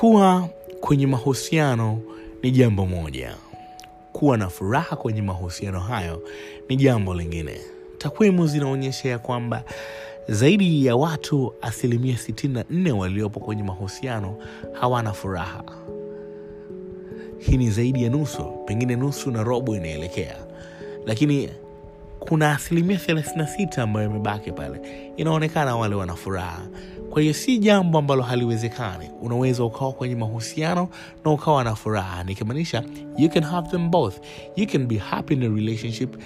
kuwa kwenye mahusiano ni jambo moja. Kuwa na furaha kwenye mahusiano hayo ni jambo lingine. Takwimu zinaonyesha ya kwamba zaidi ya watu asilimia 64 waliopo kwenye mahusiano hawana furaha. Hii ni zaidi ya nusu pengine nusu na robo inaelekea. Lakini kuna asilimia 36 ambayo imebaki pale. Inaonekana wale wana furaha kwa hiyo si jambo ambalo haliwezekani. Unaweza ukawa kwenye mahusiano na ukawa na furaha. Nikimaanisha you can have them both. You can be happy in a relationship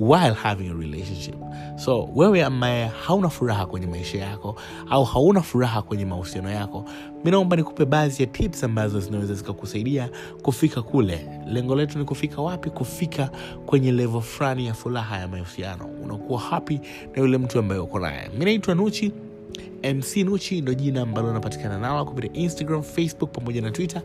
while having a relationship. So wewe ambaye hauna furaha kwenye maisha yako au hauna furaha kwenye mahusiano yako mi naomba nikupe baadhi ya tips ambazo zinaweza zikakusaidia kufika kule. Lengo letu ni kufika wapi? Kufika kwenye levo fulani ya furaha ya mahusiano. Unakuwa happy na yule mtu ambaye uko naye. Mi naitwa nuchi mc nuchi ndo jina ambalo napatikana nalo kupitia instagram facebook pamoja na twitter.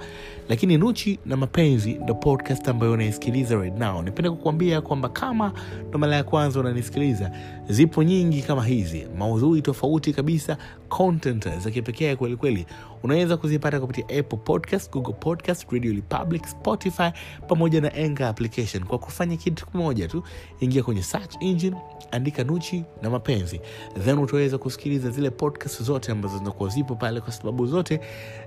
Lakini nuchi na mapenzi ndo podcast ambayo unaisikiliza right now. Nipende kukuambia kwamba kama ndo mara ya kwanza unanisikiliza zipo nyingi kama hizi. Maudhui tofauti kabisa content za kipekee kwelikweli unaweza kuzipata kupitia apple podcast google podcast radio republic spotify pamoja na enga application. Kwa kufanya kitu kimoja tu ingia kwenye search engine andika nuchi na mapenzi. Then utaweza kusikiliza zile podcast zote ambazo zinakuwa zipo pale kwa sababu zote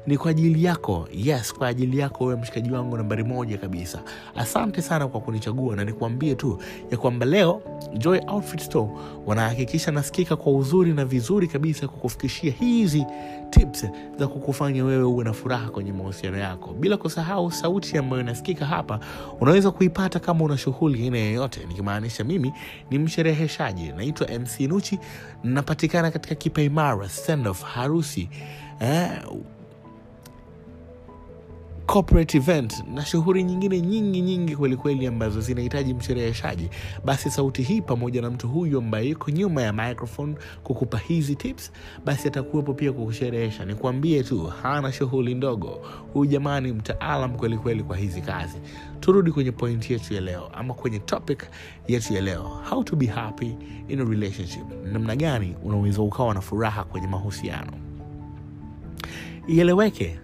ni kwa ajili yako. Yes kwa ajili yako wewe mshikaji wangu nambari moja kabisa. Asante sana kwa kunichagua na nikuambie tu ya kwamba leo joy outfit store wanahakikisha nasikika kwa uzuri na vizuri kabisa kukufikishia hizi tips za kukufanya wewe uwe na furaha kwenye mahusiano yako. Bila kusahau sauti ambayo inasikika hapa unaweza kuipata kama una shughuli aina yoyote. Nikimaanisha mimi ni mshereheshaji. Naitwa mc nuchi napatikana katika kipaimara sendoff harusi eh, corporate event na shughuli nyingine nyingi nyingi kwelikweli ambazo zinahitaji mshereheshaji basi sauti hii pamoja na mtu huyu ambaye yuko nyuma ya microphone kukupa hizi tips basi atakuwepo pia kukusherehesha. Nikuambie tu hana shughuli ndogo. Huyu jamani mtaalam kwelikweli kwa hizi kazi. Turudi kwenye point yetu ya leo ama kwenye topic yetu ya leo. How to be happy in a relationship. Namna gani unaweza ukawa na furaha kwenye mahusiano? Ieleweke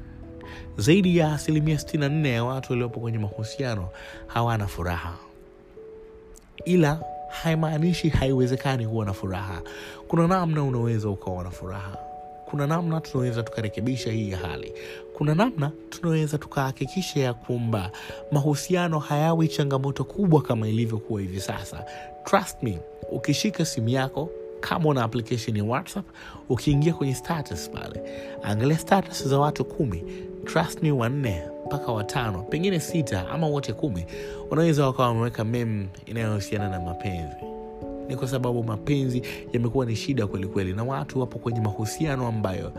zaidi ya asilimia 64 ya watu waliopo kwenye mahusiano hawana furaha. Ila haimaanishi haiwezekani kuwa na furaha. Kuna namna unaweza ukawa na furaha. Kuna namna tunaweza tukarekebisha hii hali. Kuna namna tunaweza tukahakikisha ya kwamba mahusiano hayawi changamoto kubwa kama ilivyokuwa hivi sasa. Trust me ukishika simu yako kama una application ya whatsapp ukiingia kwenye status pale angalia status za watu kumi trust wanne mpaka watano pengine sita ama wote kumi unaweza wakawa wameweka mem inayohusiana na mapenzi ni kwa sababu mapenzi yamekuwa ni shida kwelikweli na watu wapo kwenye mahusiano ambayo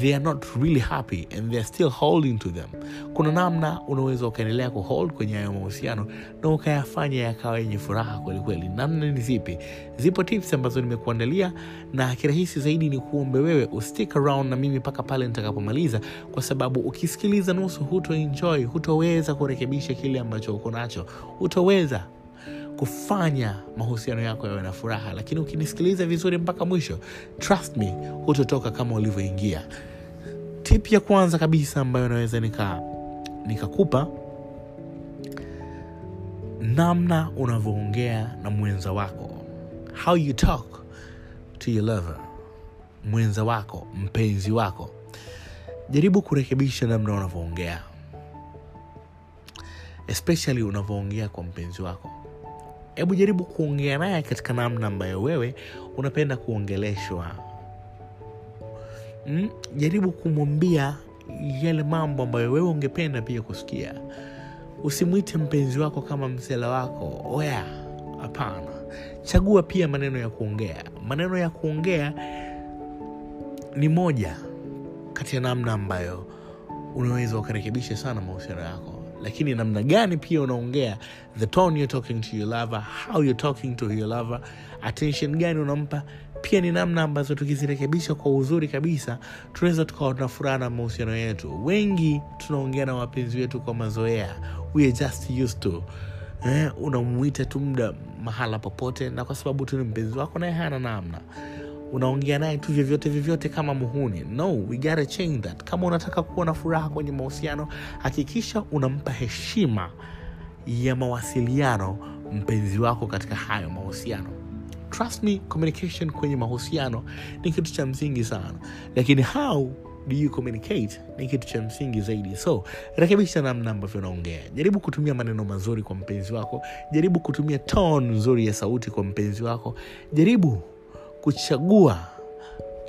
they are not really happy and they are still holding to them. Kuna namna unaweza ukaendelea kuhold kwenye hayo mahusiano na ukayafanya yakawa yenye furaha kwelikweli namna ni zipi? Zipo tips ambazo nimekuandalia na kirahisi zaidi ni kuombe wewe ustick around na mimi mpaka pale nitakapomaliza kwa sababu ukisikiliza nusu hutoenjoy hutoweza kurekebisha kile ambacho uko nacho. Hutoweza kufanya mahusiano yako yawe na furaha. Lakini ukinisikiliza vizuri mpaka mwisho trust me hutotoka kama ulivyoingia. Tip ya kwanza kabisa ambayo naweza nika nikakupa namna unavyoongea na mwenza wako. How you talk to your lover. Mwenza wako mpenzi wako. Jaribu kurekebisha namna unavyoongea. Especially unavyoongea kwa mpenzi wako hebu jaribu kuongea naye katika namna ambayo wewe unapenda kuongeleshwa. Mm? jaribu kumwambia yale mambo ambayo wewe ungependa pia kusikia. Usimwite mpenzi wako kama msela wako. Oya hapana. Chagua pia maneno ya kuongea. Maneno ya kuongea ni moja kati ya namna ambayo unaweza ukarekebisha sana mahusiano yako lakini namna gani pia unaongea the tone you're talking to your lover how you're talking to your lover attention gani unampa pia ni namna ambazo tukizirekebisha kwa uzuri kabisa tunaweza tukawa tuna furaha na mahusiano yetu. Wengi tunaongea na wapenzi wetu kwa mazoea. We just used to eh, unamwita tu muda mahala popote na kwa sababu tu ni mpenzi wako naye hana namna unaongea naye tu vyovyote vyovyote kama muhuni. No we gotta change that. Kama unataka kuwa na furaha kwenye mahusiano hakikisha unampa heshima ya mawasiliano mpenzi wako katika hayo mahusiano. Trust me communication kwenye mahusiano ni kitu cha msingi sana. Lakini how do you communicate ni kitu cha msingi zaidi. So rekebisha namna ambavyo unaongea. Jaribu kutumia maneno mazuri kwa mpenzi wako. Jaribu kutumia ton nzuri ya sauti kwa mpenzi wako. Jaribu kuchagua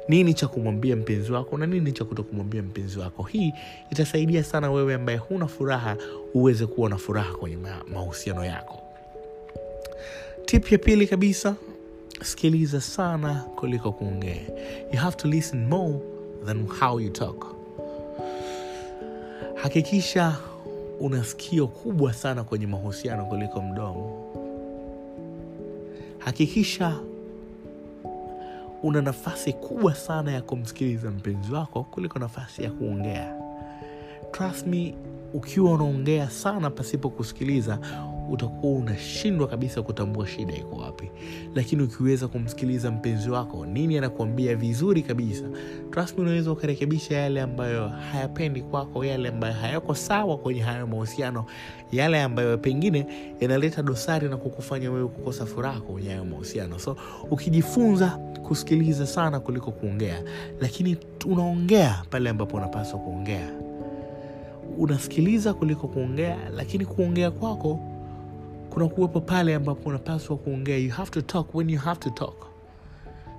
nini cha kumwambia mpenzi wako na nini cha kuto kumwambia mpenzi wako. Hii itasaidia sana wewe ambaye huna furaha uweze kuwa na furaha kwenye mahusiano yako. Tip ya pili kabisa sikiliza sana kuliko kuongea. You have to listen more than how you talk. Hakikisha una sikio kubwa sana kwenye mahusiano kuliko mdomo. Hakikisha una nafasi kubwa sana ya kumsikiliza mpenzi wako kuliko nafasi ya kuongea. Trust me ukiwa unaongea sana pasipo kusikiliza utakuwa unashindwa kabisa kutambua shida iko wapi. Lakini ukiweza kumsikiliza mpenzi wako nini anakuambia vizuri kabisa trust me unaweza ukarekebisha yale ambayo hayapendi kwako yale ambayo hayako sawa kwenye hayo mahusiano yale ambayo pengine yanaleta dosari na kukufanya wewe kukosa furaha kwenye hayo mahusiano. So ukijifunza kusikiliza sana kuliko kuongea lakini unaongea pale ambapo unapaswa kuongea. Unasikiliza kuliko kuongea lakini kuongea kwako kuna kuwepo pale ambapo unapaswa kuongea. You have to talk when you have to talk.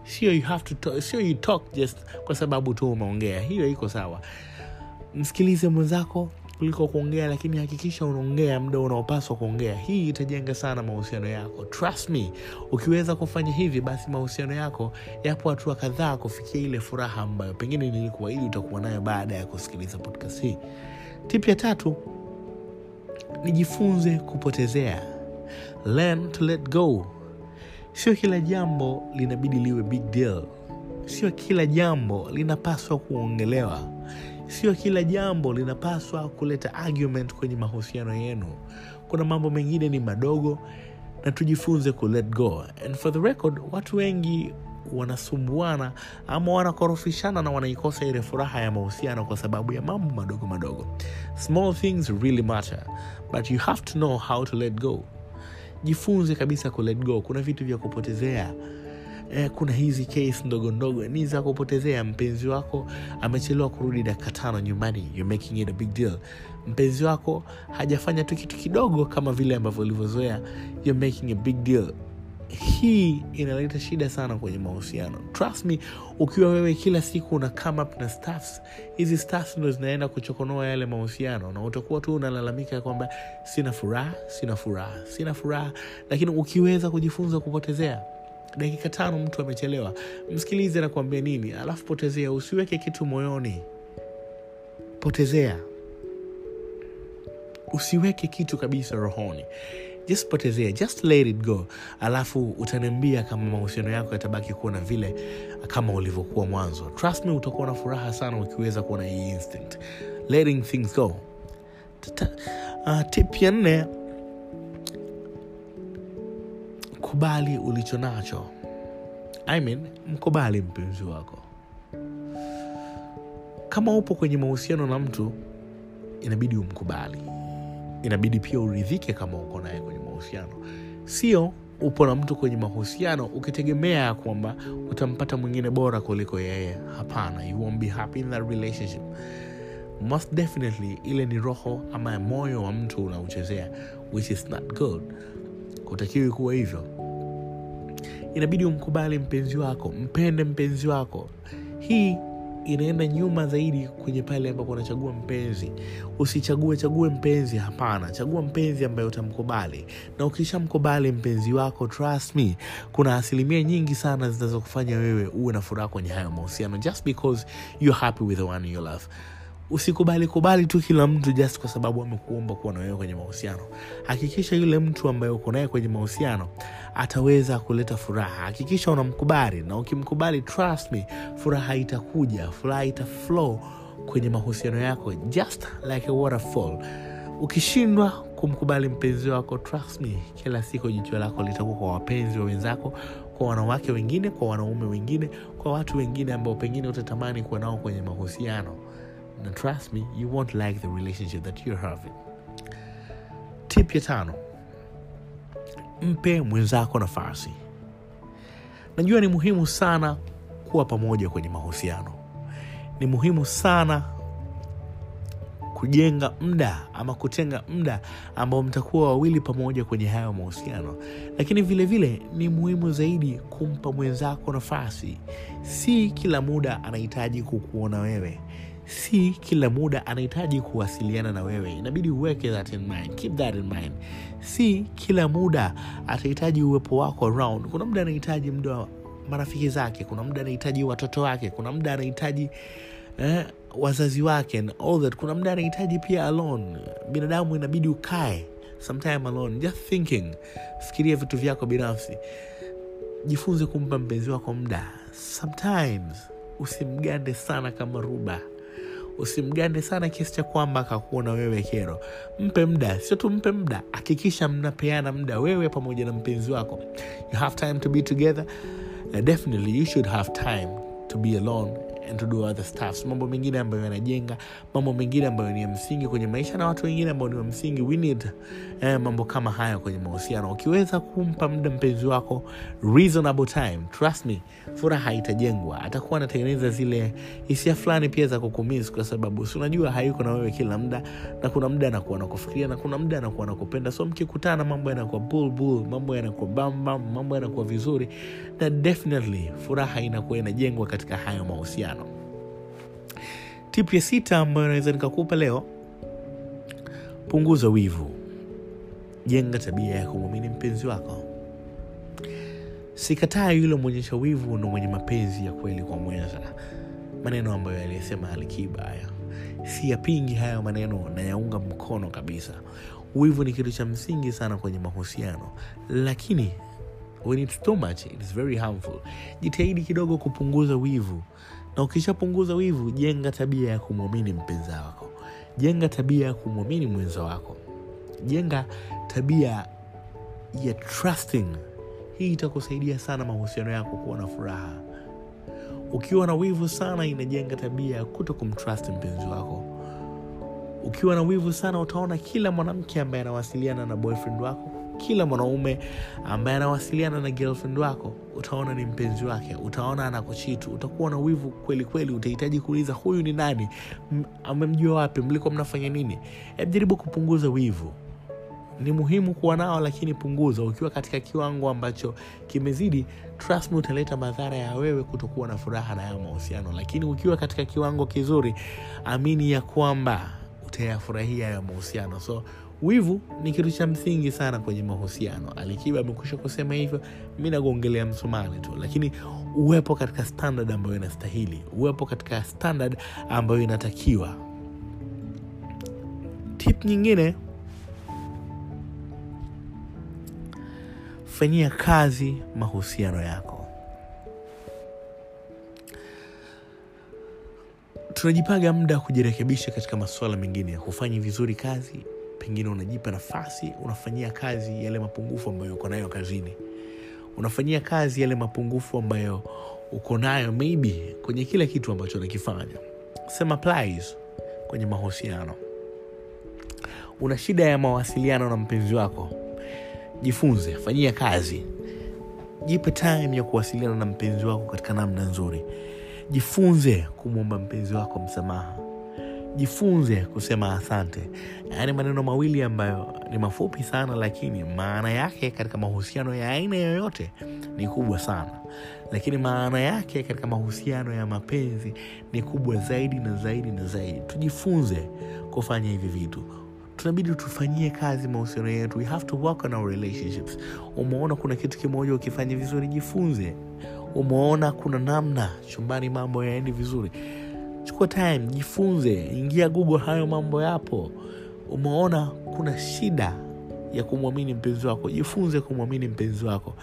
Sio you have to talk, sio you talk just kwa sababu tu umeongea. Hiyo iko sawa. Msikilize mwenzako kuliko kuongea lakini hakikisha unaongea muda unaopaswa kuongea. Hii itajenga sana mahusiano yako. Trust me ukiweza kufanya hivi basi mahusiano yako yapo hatua kadhaa kufikia ile furaha ambayo pengine nilikuwa ili utakuwa nayo baada ya kusikiliza podcast hii. Tip ya tatu nijifunze kupotezea learn to let go. Sio kila jambo linabidi liwe big deal. Sio kila jambo linapaswa kuongelewa. Sio kila jambo linapaswa kuleta argument kwenye mahusiano yenu. Kuna mambo mengine ni madogo na tujifunze ku let go. And for the record watu wengi wanasumbuana ama wanakorofishana na wanaikosa ile furaha ya mahusiano kwa sababu ya mambo madogo madogo. Small things really matter but you have to know how to let go jifunze kabisa ku let go. Kuna vitu vya kupotezea. Eh, kuna hizi case ndogo ndogo. Ni za kupotezea. Mpenzi wako amechelewa kurudi dakika tano nyumbani. You're making it a big deal. Mpenzi wako hajafanya tu kitu kidogo kama vile ambavyo ulivyozoea. Making a big deal hii inaleta shida sana kwenye mahusiano. Trust me ukiwa wewe kila siku una come up na staffs hizi staffs ndo zinaenda kuchokonoa yale mahusiano na utakuwa tu unalalamika kwamba sina furaha sina furaha sina furaha. Lakini ukiweza kujifunza kupotezea dakika tano mtu amechelewa msikilize na kuambia nini alafu potezea usiweke kitu moyoni. Potezea. Usiweke kitu kabisa rohoni just potezea just let it go. Alafu utaniambia kama mahusiano yako yatabaki kuwa na vile kama ulivyokuwa mwanzo. Trust me utakuwa na furaha sana ukiweza kuwa na hii instinct. Letting things go. Uh, tip ya nne kubali ulicho nacho. I mean, mkubali mpenzi wako. Kama upo kwenye mahusiano na mtu inabidi umkubali inabidi pia uridhike kama uko naye kwenye mahusiano. Sio upo na mtu kwenye mahusiano ukitegemea ya kwamba utampata mwingine bora kuliko yeye. Hapana you won't be happy in that relationship. Most definitely ile ni roho ama moyo wa mtu unauchezea which is not good. Kutakiwi kuwa hivyo. Inabidi umkubali mpenzi wako mpende mpenzi wako. Hii inaenda nyuma zaidi kwenye pale ambapo unachagua mpenzi. Usichague chague mpenzi hapana. Chagua mpenzi ambaye utamkubali. Na ukishamkubali mpenzi wako trust me kuna asilimia nyingi sana zinazokufanya wewe uwe na furaha kwenye hayo mahusiano. Just because you're happy with the one you love usikubali kubali tu kila mtu just kwa sababu amekuomba kuwa na wewe kwenye mahusiano. Hakikisha yule mtu ambaye uko naye kwenye mahusiano ataweza kuleta furaha. Hakikisha unamkubali na ukimkubali trust me furaha itakuja furaha ita flow kwenye mahusiano yako just like a waterfall. Ukishindwa kumkubali mpenzi wako trust me kila siku jicho lako litakuwa kwa wapenzi wa wenzako kwa wanawake wengine kwa wanaume wengine kwa watu wengine ambao pengine utatamani kuwa nao kwenye mahusiano na trust me you won't like the relationship that you're having. Tip ya tano mpe mwenzako nafasi. Najua ni muhimu sana kuwa pamoja kwenye mahusiano. Ni muhimu sana kujenga muda ama kutenga muda ambao mtakuwa wawili pamoja kwenye hayo mahusiano. Lakini vile vile ni muhimu zaidi kumpa mwenzako nafasi. Si kila muda anahitaji kukuona wewe si kila muda anahitaji kuwasiliana na wewe inabidi uweke that in mind. Keep that in mind. Si kila muda atahitaji uwepo wako around. Kuna muda anahitaji muda wa marafiki zake kuna muda anahitaji watoto wake kuna muda anahitaji eh, wazazi wake and all that. Kuna muda anahitaji pia alone. Binadamu inabidi ukae sometime alone. Just thinking. Fikiria vitu vyako binafsi. Jifunze kumpa mpenzi wako muda. Sometimes usimgande sana kama ruba usimgande sana kiasi cha kwamba akakuona wewe kero mpe mda, sio tu mpe mda, hakikisha mnapeana mda, wewe pamoja na mpenzi wako. You have time to be together? Uh, definitely you should have time to be alone and to do other stuffs mambo mengine ambayo yanajenga mambo mengine ambayo ni ya msingi kwenye maisha na watu wengine ambao ni wa msingi we need eh, mambo kama haya kwenye mahusiano. Ukiweza kumpa muda mpenzi wako reasonable time trust me furaha itajengwa. Atakuwa anatengeneza zile hisia fulani pia za kukumis kwa sababu si unajua hayuko na wewe kila muda na kuna muda anakuwa nakufikiria na kuna muda anakuwa nakupenda so mkikutana mambo yanakuwa bulbul mambo yanakuwa bambam mambo yanakuwa vizuri na definitely furaha inakuwa inajengwa katika hayo mahusiano tip ya sita ambayo naweza nikakupa leo punguza wivu. Jenga tabia ya kumwamini mpenzi wako. Sikataa yule mwonyesha wivu na mwenye mapenzi ya kweli kwa mwenza. Maneno ambayo aliyesema alikiba haya siyapingi hayo maneno nayaunga mkono kabisa. Wivu ni kitu cha msingi sana kwenye mahusiano. Lakini when it's too much it's very harmful. Jitahidi kidogo kupunguza wivu na ukishapunguza wivu jenga tabia ya kumwamini mpenza wako. Jenga tabia ya kumwamini mwenza wako. Jenga tabia ya trusting. Hii itakusaidia sana mahusiano yako kuwa na furaha. Ukiwa na wivu sana inajenga tabia ya kuto kumtrust mpenzi wako. Ukiwa na wivu sana utaona kila mwanamke ambaye anawasiliana na boyfriend wako kila mwanaume ambaye anawasiliana na girlfriend wako utaona ni mpenzi wake utaona anakuchitu utakuwa na wivu kweli kweli utahitaji kuuliza huyu ni nani? Amemjua wapi? Mlikuwa mnafanya nini? Hebu jaribu kupunguza wivu. Ni muhimu kuwa nao lakini punguza. Ukiwa katika kiwango ambacho kimezidi trust utaleta madhara ya wewe kutokuwa na furaha na hayo mahusiano. Lakini ukiwa katika kiwango kizuri amini ya kwamba utayafurahia hayo mahusiano. So wivu ni kitu cha msingi sana kwenye mahusiano. Alikiba amekwisha kusema hivyo mi nagongelea msumali tu. Lakini uwepo katika standard ambayo inastahili uwepo katika standard ambayo inatakiwa. Tip nyingine fanyia kazi mahusiano yako. Tunajipaga muda wa kujirekebisha katika masuala mengine. Hufanyi vizuri kazi pengine unajipa nafasi unafanyia kazi yale mapungufu ambayo uko nayo kazini. Unafanyia kazi yale mapungufu ambayo uko nayo maybe kwenye kile kitu ambacho unakifanya. Sema applies kwenye mahusiano. Una shida ya mawasiliano na mpenzi wako. Jifunze fanyia kazi. Jipe time ya kuwasiliana na mpenzi wako katika namna nzuri. Jifunze kumwomba mpenzi wako msamaha jifunze kusema asante. Yaani maneno mawili ambayo ni mafupi sana lakini maana yake katika mahusiano ya aina yoyote ni kubwa sana. Lakini maana yake katika mahusiano ya mapenzi ni kubwa zaidi na zaidi na zaidi. Tujifunze kufanya hivi vitu. Tunabidi tufanyie kazi mahusiano yetu. We have to work on our relationships. Umeona kuna kitu kimoja ukifanya vizuri jifunze. Umeona kuna namna chumbani mambo yaendi vizuri chukua time jifunze ingia google hayo mambo yapo. Umeona kuna shida ya kumwamini mpenzi wako. Jifunze kumwamini mpenzi wako.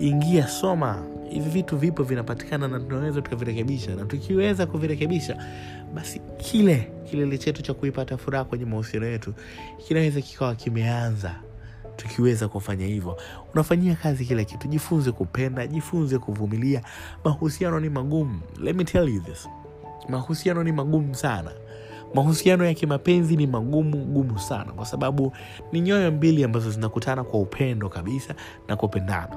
Ingia soma. Hivi vitu vipo vinapatikana na tunaweza tukavirekebisha. Na tukiweza kuvirekebisha basi kile kilele chetu cha kuipata furaha kwenye mahusiano yetu kinaweza kikawa kimeanza tukiweza kufanya hivyo. Unafanyia kazi kila kitu. Jifunze kupenda jifunze kuvumilia. Mahusiano ni magumu. Let me tell you this mahusiano ni magumu sana. Mahusiano ya kimapenzi ni magumu gumu sana. Kwa sababu ni nyoyo mbili ambazo zinakutana kwa upendo kabisa na kupendana.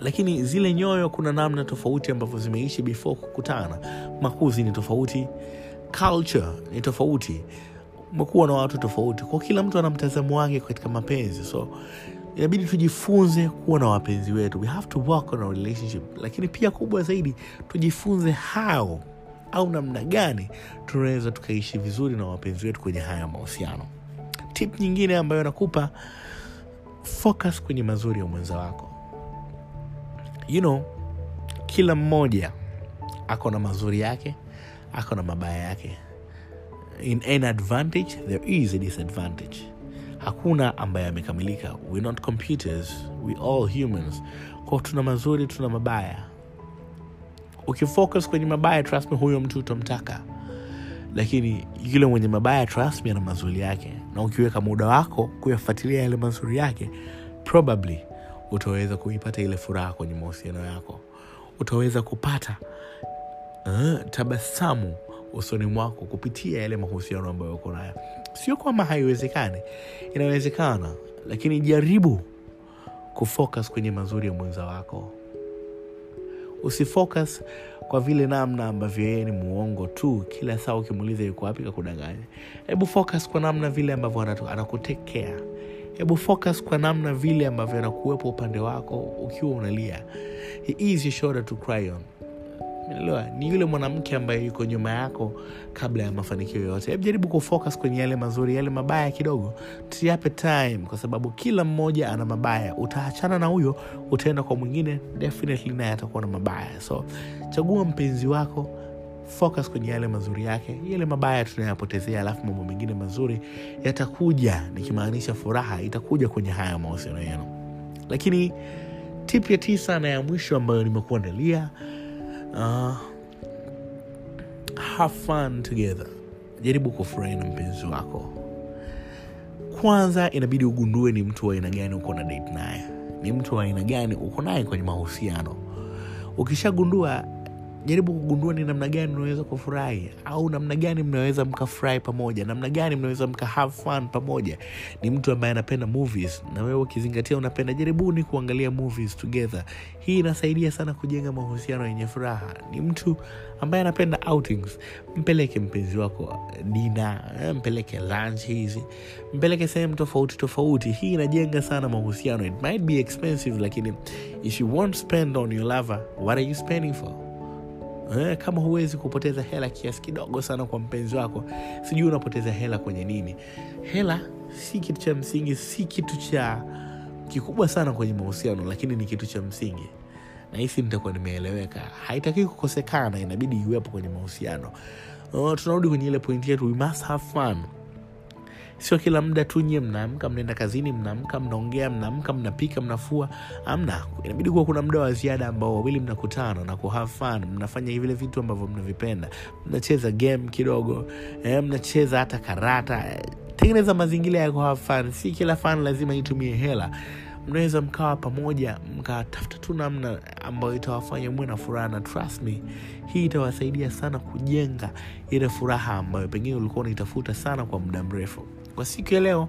Lakini zile nyoyo kuna namna tofauti ambavyo zimeishi before kukutana. Makuzi ni tofauti culture ni tofauti umekuwa na watu tofauti. Kwa kila mtu ana mtazamo wake katika mapenzi. So inabidi tujifunze kuwa na wapenzi wetu. We have to work on our relationship. Lakini pia kubwa zaidi tujifunze how au namna gani tunaweza tukaishi vizuri na wapenzi wetu kwenye haya mahusiano. Tip nyingine ambayo nakupa focus kwenye mazuri ya mwenza wako. You know kila mmoja ako na mazuri yake ako na mabaya yake. In an advantage there is a disadvantage. Hakuna ambaye amekamilika. We not computers. We all humans. Kwao tuna mazuri tuna mabaya ukifocus kwenye mabaya trust me huyo mtu utamtaka. Lakini yule mwenye mabaya trust me ana mazuri yake. Na ukiweka muda wako kuyafuatilia yale mazuri yake probably utaweza kuipata ile furaha kwenye mahusiano yako. Utaweza kupata uh, tabasamu usoni mwako kupitia yale mahusiano ambayo uko nayo. Sio kwamba haiwezekani. Inawezekana. Lakini jaribu kufocus kwenye mazuri ya mwenza wako usifocus kwa vile namna ambavyo yeye ni muongo tu. Kila saa ukimuuliza yuko wapi kakudanganya hebu focus kwa namna vile ambavyo anakutekea hebu focus kwa namna vile ambavyo anakuwepo upande wako ukiwa unalia. He is your to cry on Umeelewa? ni yule mwanamke ambaye yuko nyuma yako kabla ya mafanikio yote. Hebu jaribu kufocus kwenye yale mazuri yale mabaya kidogo. Tuyape time kwa sababu kila mmoja ana mabaya. Utaachana na huyo utaenda kwa mwingine definitely naye atakuwa na mabaya. So chagua mpenzi wako focus kwenye yale mazuri yake. Yale mabaya tunayapotezea alafu mambo mengine mazuri yatakuja. Nikimaanisha furaha itakuja kwenye haya mahusiano yenu. Lakini tip ya tisa na ya mwisho ambayo nimekuandalia uh, have fun together. Jaribu kufurahi na mpenzi wako. Kwanza inabidi ugundue ni mtu wa aina gani uko na date naye. Ni mtu wa aina gani uko naye kwenye mahusiano. Ukishagundua jaribu kugundua ni namna gani unaweza kufurahi au namna gani mnaweza mkafurahi pamoja namna gani mnaweza mka have fun pamoja. Ni mtu ambaye anapenda movies na wewe ukizingatia unapenda jaribuni kuangalia movies together. Hii inasaidia sana kujenga mahusiano yenye furaha. Ni mtu ambaye anapenda outings. Mpeleke mpenzi wako dina eh, mpeleke lunch hizi mpeleke sehemu tofauti tofauti. Hii inajenga sana mahusiano. It might be expensive lakini if you won't spend on your lover what are you spending for Eh, kama huwezi kupoteza hela kiasi kidogo sana kwa mpenzi wako sijui unapoteza hela kwenye nini. Hela si kitu cha msingi si kitu cha kikubwa sana kwenye mahusiano lakini ni kitu cha msingi. Nahisi nitakuwa nimeeleweka. Haitakii kukosekana inabidi iwepo kwenye mahusiano. Uh, tunarudi kwenye ile pointi yetu we must have fun sio kila muda tu nyie mnaamka mnaenda kazini mnaamka mnaongea mnaamka mnapika mnafua. Amna inabidi kuwa kuna muda wa ziada ambao wawili mnakutana na ku fun. Mnafanya vile vitu ambavyo mnavipenda. Mnacheza game kidogo eh, mnacheza hata karata. Tengeneza mazingira ya ku fun. Si kila fun lazima itumie hela. Mnaweza mkawa pamoja mkatafuta tu namna ambayo itawafanya mwe na furaha na trust me hii itawasaidia sana kujenga ile furaha ambayo pengine ulikuwa unaitafuta sana kwa muda mrefu kwa siku ya leo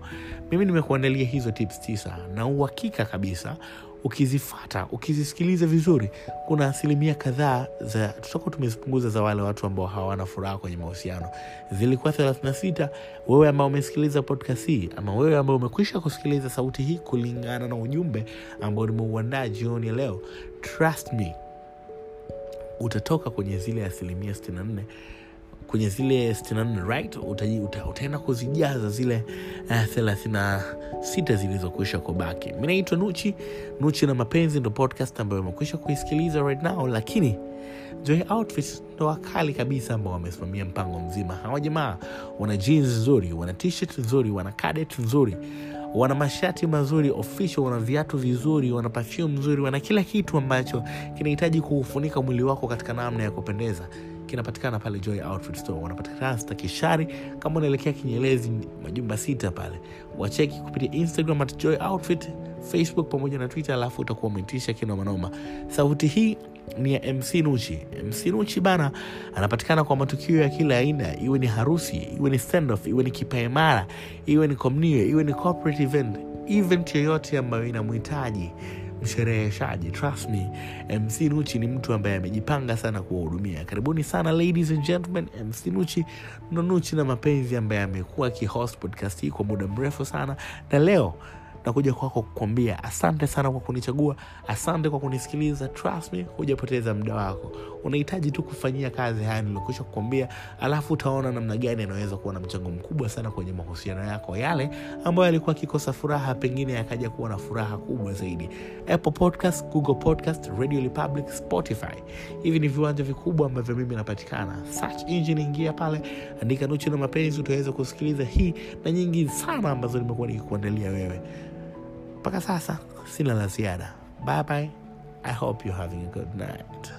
mimi nimekuandalia hizo tips tisa na uhakika kabisa ukizifata ukizisikiliza vizuri kuna asilimia kadhaa za tutakuwa tumezipunguza za wale watu ambao hawana furaha kwenye mahusiano. Zilikuwa 36 wewe ambao umesikiliza podcast hii ama wewe ambao umekwisha kusikiliza sauti hii kulingana na ujumbe ambao nimeuandaa jioni ya leo trust me utatoka kwenye zile asilimia 64 kwenye zile 64 right? Utaenda kuzijaza zile uh, 36 zilizokwisha kubaki. Mi naitwa nuchi. Nuchi na mapenzi ndo podcast ambayo umekwisha kuisikiliza right now lakini Joy Outfits ndo wakali kabisa ambao wamesimamia mpango mzima. Hawa jamaa wana jeans nzuri wana t-shirt nzuri wana cadet nzuri wana mashati mazuri official wana viatu vizuri wana perfume nzuri wana kila kitu ambacho kinahitaji kuufunika mwili wako katika namna ya kupendeza kinapatikana pale joy outfit store. Wanapatikana stakishari kama unaelekea kinyelezi majumba sita pale. Wacheki kupitia instagram at joy outfit facebook pamoja na twitter alafu utakuwa umetisha kinomanoma sauti hii ni ya mc nuchi mc nuchi bana anapatikana kwa matukio ya kila aina. Iwe ni harusi iwe ni standoff iwe ni kipaimara iwe ni komnio iwe ni corporate event event yoyote ambayo inamhitaji mshereheshaji trust me mc nuchi ni mtu ambaye amejipanga sana kuwahudumia. Karibuni sana ladies and gentlemen mc nuchi ndo nuchi na mapenzi ambaye amekuwa akihost podcast hii kwa muda mrefu sana. Na leo nakuja kwako kukwambia asante sana kwa kunichagua asante kwa kunisikiliza. Trust me hujapoteza muda wako. Unahitaji tu kufanyia kazi haya nilokwisha kukwambia alafu utaona namna gani anaweza kuwa na mchango mkubwa sana kwenye mahusiano yako. Yale ambayo alikuwa akikosa furaha pengine akaja kuwa na furaha kubwa zaidi. Apple podcast google podcast radio republic spotify. Hivi ni viwanja vikubwa ambavyo mimi napatikana. Search engine ingia pale andika nuchi na mapenzi utaweza kusikiliza hii na nyingi sana ambazo nimekuwa nikikuandalia wewe mpaka sasa. Sina la ziada bye bye i hope you're having a good night